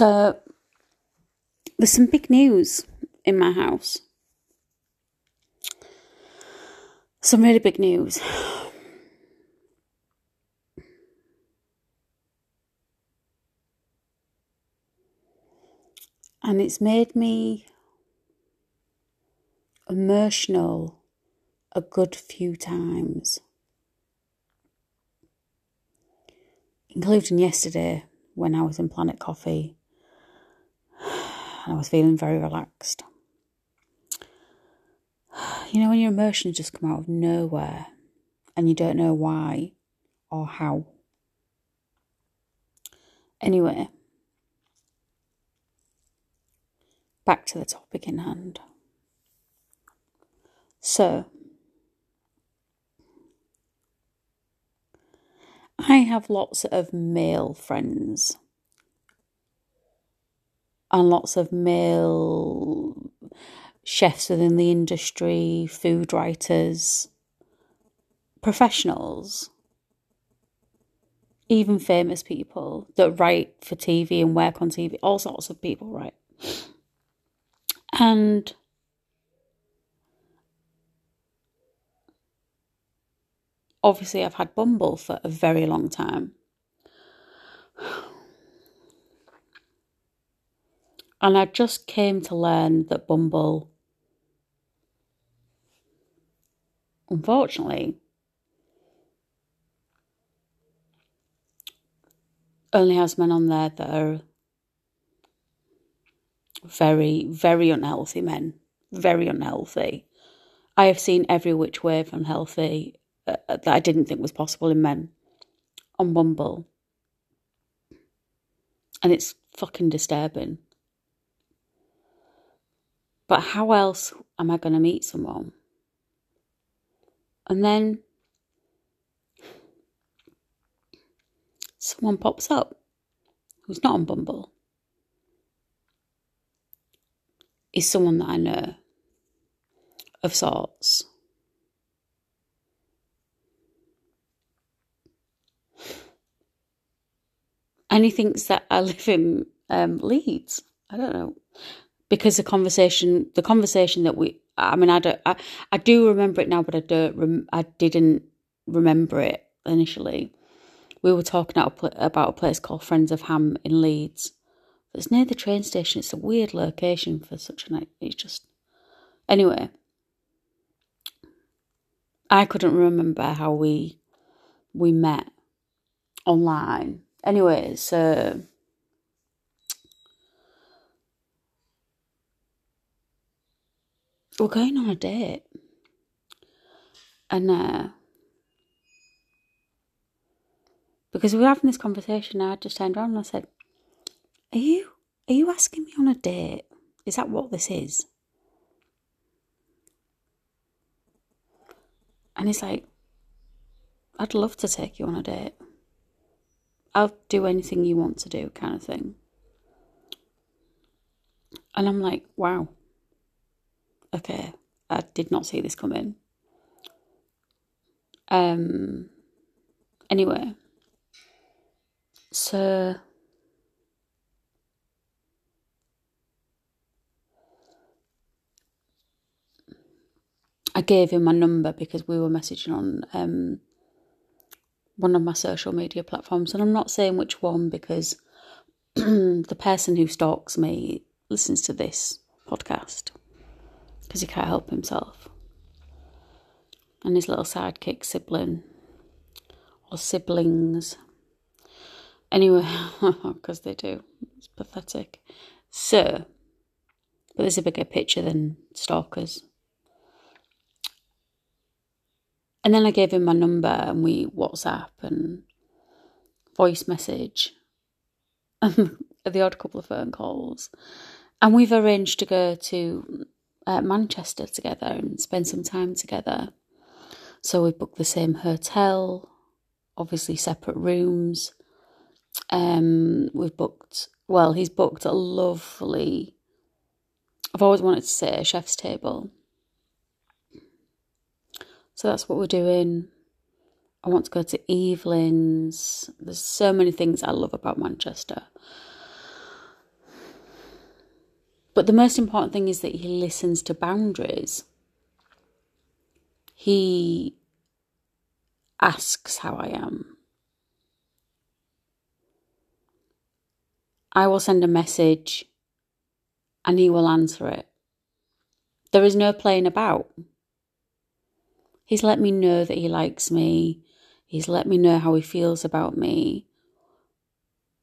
So there's some big news in my house. Some really big news. And it's made me emotional a good few times. Including yesterday when I was in Planet Coffee I was feeling very relaxed. You know, when your emotions just come out of nowhere and you don't know why or how. Anyway, back to the topic in hand. So, I have lots of male friends and lots of male chefs within the industry, food writers, professionals, even famous people that write for TV and work on TV, all sorts of people, right? And obviously, I've had Bumble for a very long time. And I just came to learn that Bumble, unfortunately, only has men on there that are very, very unhealthy men. Very unhealthy. I have seen every which way of unhealthy uh, that I didn't think was possible in men on Bumble. And it's fucking disturbing. But how else am I going to meet someone? And then someone pops up who's not on Bumble. Is someone that I know of sorts. And he thinks that I live in um, Leeds. I don't know because the conversation the conversation that we I mean I don't I, I do remember it now but I don't rem, I didn't remember it initially. We were talking about a place called Friends of Ham in Leeds. It's near the train station. It's a weird location for such a night. It's just anyway. I couldn't remember how we we met online. Anyway so we're going on a date. And uh, because we were having this conversation, I just turned around and I said, Are you are you asking me on a date? Is that what this is? And he's like, I'd love to take you on a date. I'll do anything you want to do, kind of thing. And I'm like, wow okay, I did not see this coming. Um, anyway, so I gave him my number because we were messaging on um, one of my social media platforms, and I'm not saying which one because the person who stalks me listens to this podcast because he can't help himself. And his little sidekick sibling, or siblings. Anyway, because they do. It's pathetic. So, but there's a bigger picture than stalkers. And then I gave him my number and we WhatsApp and voice message and the odd couple of phone calls. And we've arranged to go to uh, Manchester together and spend some time together. So we booked the same hotel, obviously separate rooms. Um, we've booked, well, he's booked a lovely, I've always wanted to say a chef's table. So that's what we're doing. I want to go to Evelyn's. There's so many things I love about Manchester. But the most important thing is that he listens to boundaries. He asks how I am. I will send a message and he will answer it. There is no playing about. He's let me know that he likes me. He's let me know how he feels about me.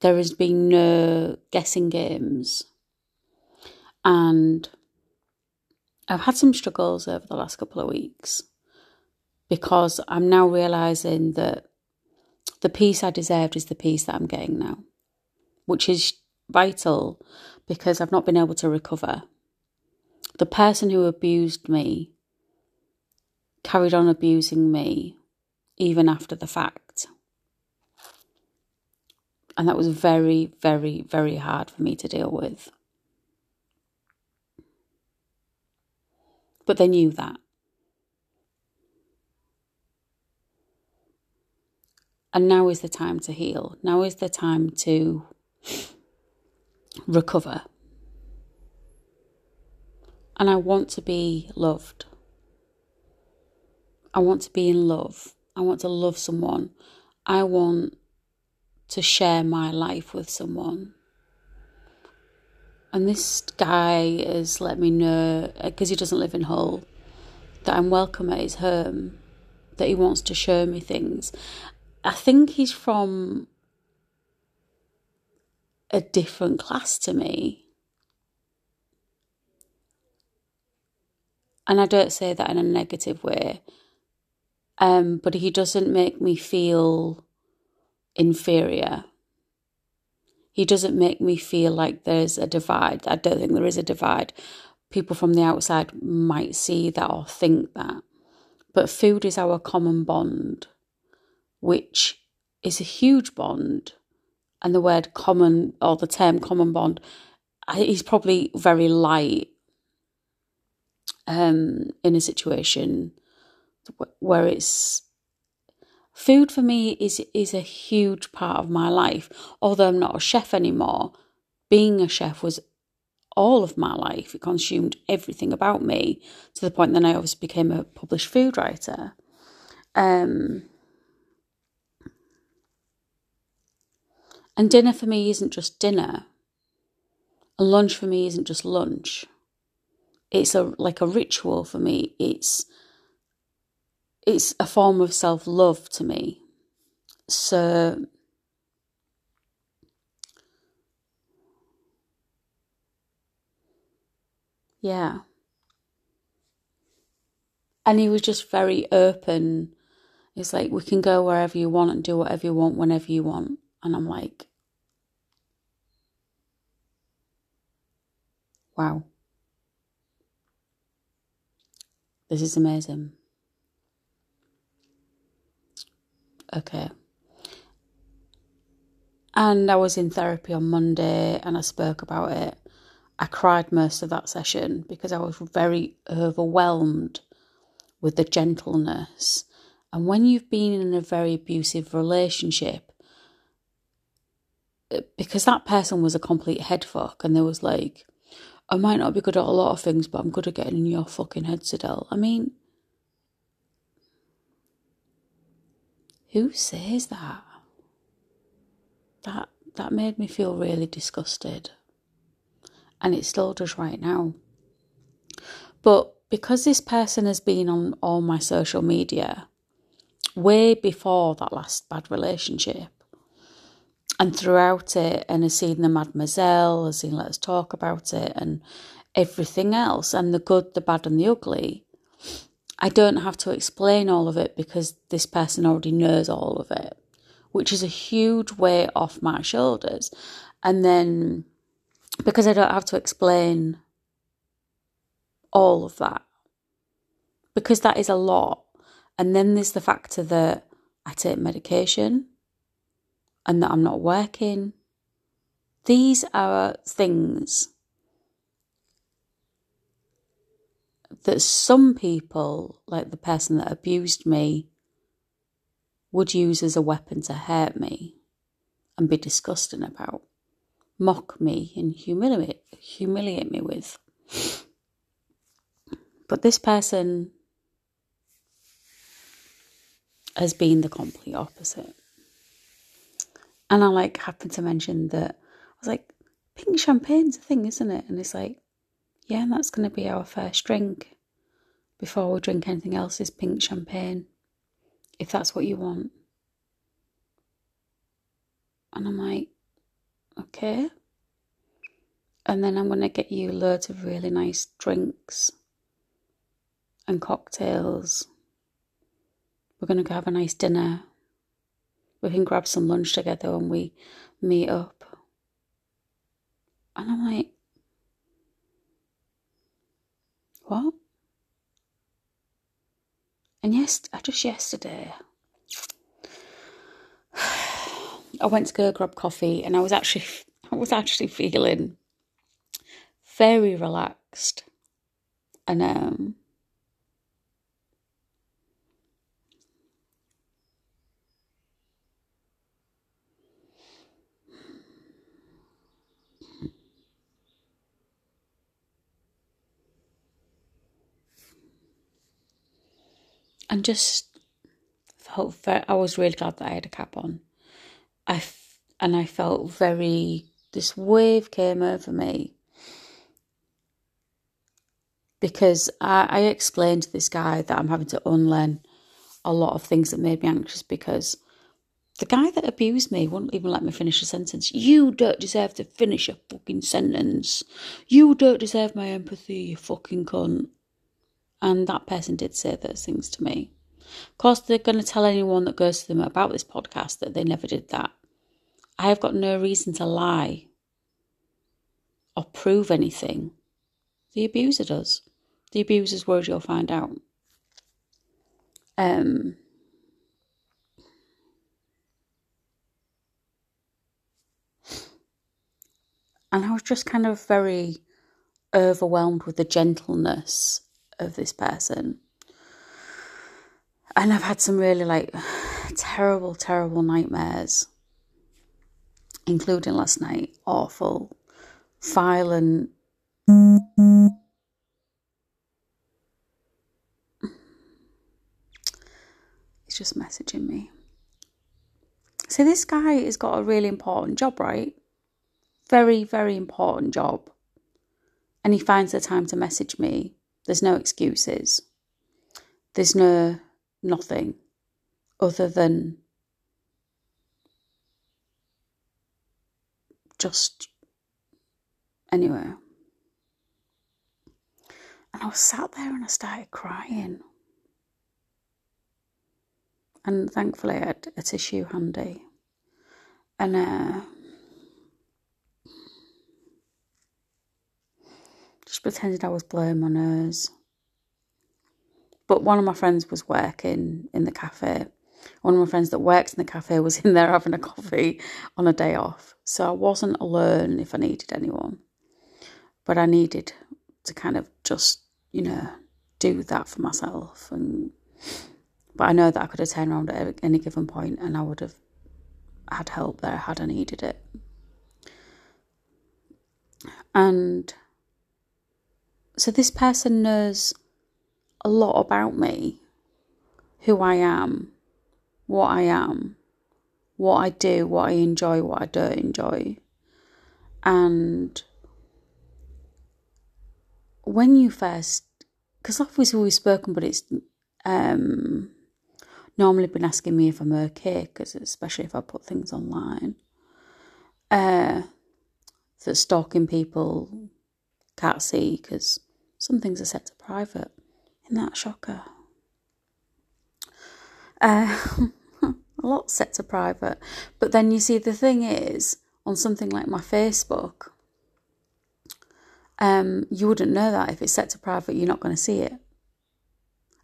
There has been no guessing games. And I've had some struggles over the last couple of weeks because I'm now realizing that the peace I deserved is the peace that I'm getting now, which is vital because I've not been able to recover. The person who abused me carried on abusing me even after the fact. And that was very, very, very hard for me to deal with. But they knew that. And now is the time to heal. Now is the time to recover. And I want to be loved. I want to be in love. I want to love someone. I want to share my life with someone. And this guy has let me know, because he doesn't live in Hull, that I'm welcome at his home, that he wants to show me things. I think he's from a different class to me. And I don't say that in a negative way. Um, but he doesn't make me feel inferior. He doesn't make me feel like there's a divide. I don't think there is a divide. People from the outside might see that or think that. But food is our common bond which is a huge bond. And the word common or the term common bond is probably very light um, in a situation where it's food for me is is a huge part of my life. Although I'm not a chef anymore, being a chef was all of my life. It consumed everything about me to the point that I obviously became a published food writer. Um, And dinner for me isn't just dinner. And lunch for me isn't just lunch. It's a like a ritual for me. It's it's a form of self-love to me. So yeah. And he was just very open. It's like we can go wherever you want and do whatever you want whenever you want. And I'm like, wow. This is amazing. Okay. And I was in therapy on Monday and I spoke about it. I cried most of that session because I was very overwhelmed with the gentleness. And when you've been in a very abusive relationship, eh, because that person was a complete head fuck and there was like, I might not be good at a lot of things, but I'm good at getting in your fucking head, Sidel. I mean, who says that? That that made me feel really disgusted. And it still does right now. But because this person has been on all my social media way before that last bad relationship, and throughout it, and has seen the Mademoiselle, has seen Let's Talk About It, and everything else, and the good, the bad, and the ugly. I don't have to explain all of it because this person already knows all of it, which is a huge weight off my shoulders. And then because I don't have to explain all of that, because that is a lot. And then there's the factor that I take medication and that I'm not working. These are things that some people, like the person that abused me, would use as a weapon to hurt me and be disgusting about. mock me and humiliate humiliate me with. But this person has been the complete opposite. And I like happened to mention that I was like, pink champagne's a thing, isn't it? And it's like, yeah, that's going to be our first drink before we drink anything else is pink champagne, if that's what you want. And I'm like, okay. And then I'm going to get you loads of really nice drinks and cocktails. We're going to go have a nice dinner. We can grab some lunch together when we meet up. And I'm like, what? And yes, just yesterday, I went to go grab coffee, and I was actually, I was actually feeling very relaxed, and um, and just felt very, I was really glad that I had a cap on. I and I felt very this wave came over me because I, I explained to this guy that I'm having to unlearn a lot of things that made me anxious because the guy that abused me wouldn't even let me finish a sentence. You don't deserve to finish a fucking sentence. You don't deserve my empathy, you fucking cunt. And that person did say those things to me. Of course, they're going to tell anyone that goes to them about this podcast that they never did that. I have got no reason to lie or prove anything. The abuser does. The abuser's words you'll find out. Um, and I was just kind of very overwhelmed with the gentleness of this person. And I've had some really like terrible, terrible nightmares, including last night. Awful, violent. He's just messaging me. So, this guy has got a really important job, right? Very, very important job. And he finds the time to message me there's no excuses. There's no nothing other than just anyway. And I was sat there and I started crying. And thankfully, I had a tissue handy. And uh, just pretended I was blowing my nose. But one of my friends was working in the cafe. One of my friends that works in the cafe was in there having a coffee on a day off. So I wasn't alone if I needed anyone. But I needed to kind of just, you know, do that for myself. And but I know that I could have turned around at any given point and I would have had help there had I needed it. And so this person knows a lot about me, who I am, what I am, what I do, what I enjoy, what I don't enjoy. And when you first, because obviously we've spoken, but it's um, normally been asking me if I'm okay, because especially if I put things online, uh, that stalking people can't see because some things are set to private. Isn't that a shocker? Uh, a lot set to private. But then you see, the thing is, on something like my Facebook, um, you wouldn't know that if it's set to private, you're not going to see it.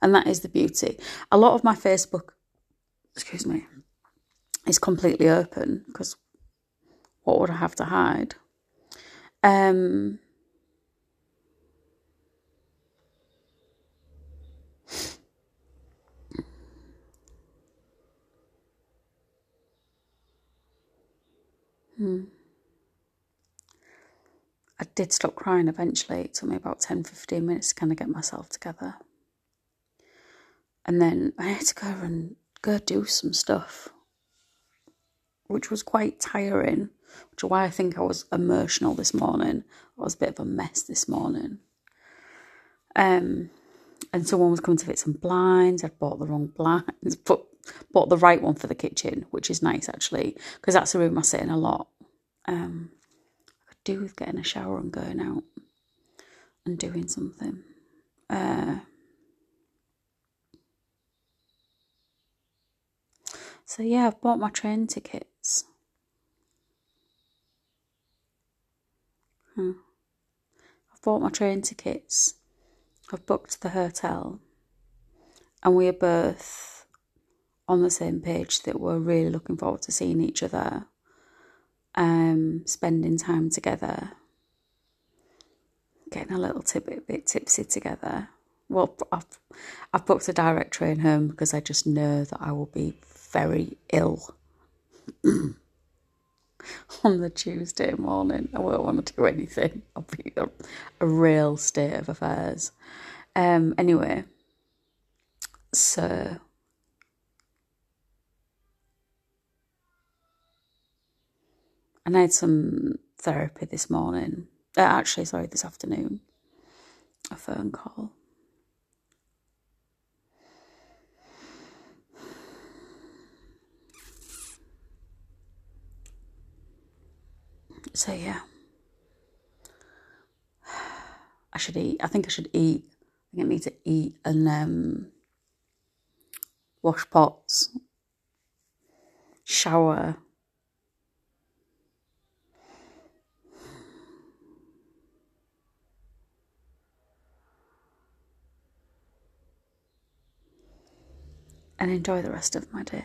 And that is the beauty. A lot of my Facebook, excuse me, is completely open because what would I have to hide? Um, Hmm. I did stop crying eventually. It took me about 10 15 minutes to kind of get myself together. And then I had to go and go do some stuff, which was quite tiring, which is why I think I was emotional this morning. I was a bit of a mess this morning. Um, and someone was coming to fit some blinds. I'd bought the wrong blinds, but bought the right one for the kitchen, which is nice actually, because that's the room I sit in a lot. Um, I could do with getting a shower and going out and doing something. Uh, so yeah, I've bought my train tickets. Hmm. I've bought my train tickets. I've booked the hotel, and we are both on the same page that we're really looking forward to seeing each other, um, spending time together, getting a little tip, bit, bit tipsy together. Well, I've, I've booked a direct train home because I just know that I will be very ill on the Tuesday morning. I won't want to do anything. I'll be a, a real state of affairs. Um, anyway, so and I had some therapy this morning. Uh, actually, sorry, this afternoon. A phone call. So yeah, I should eat. I think I should eat. I think I need to eat and um, wash pots, shower. And enjoy the rest of my day.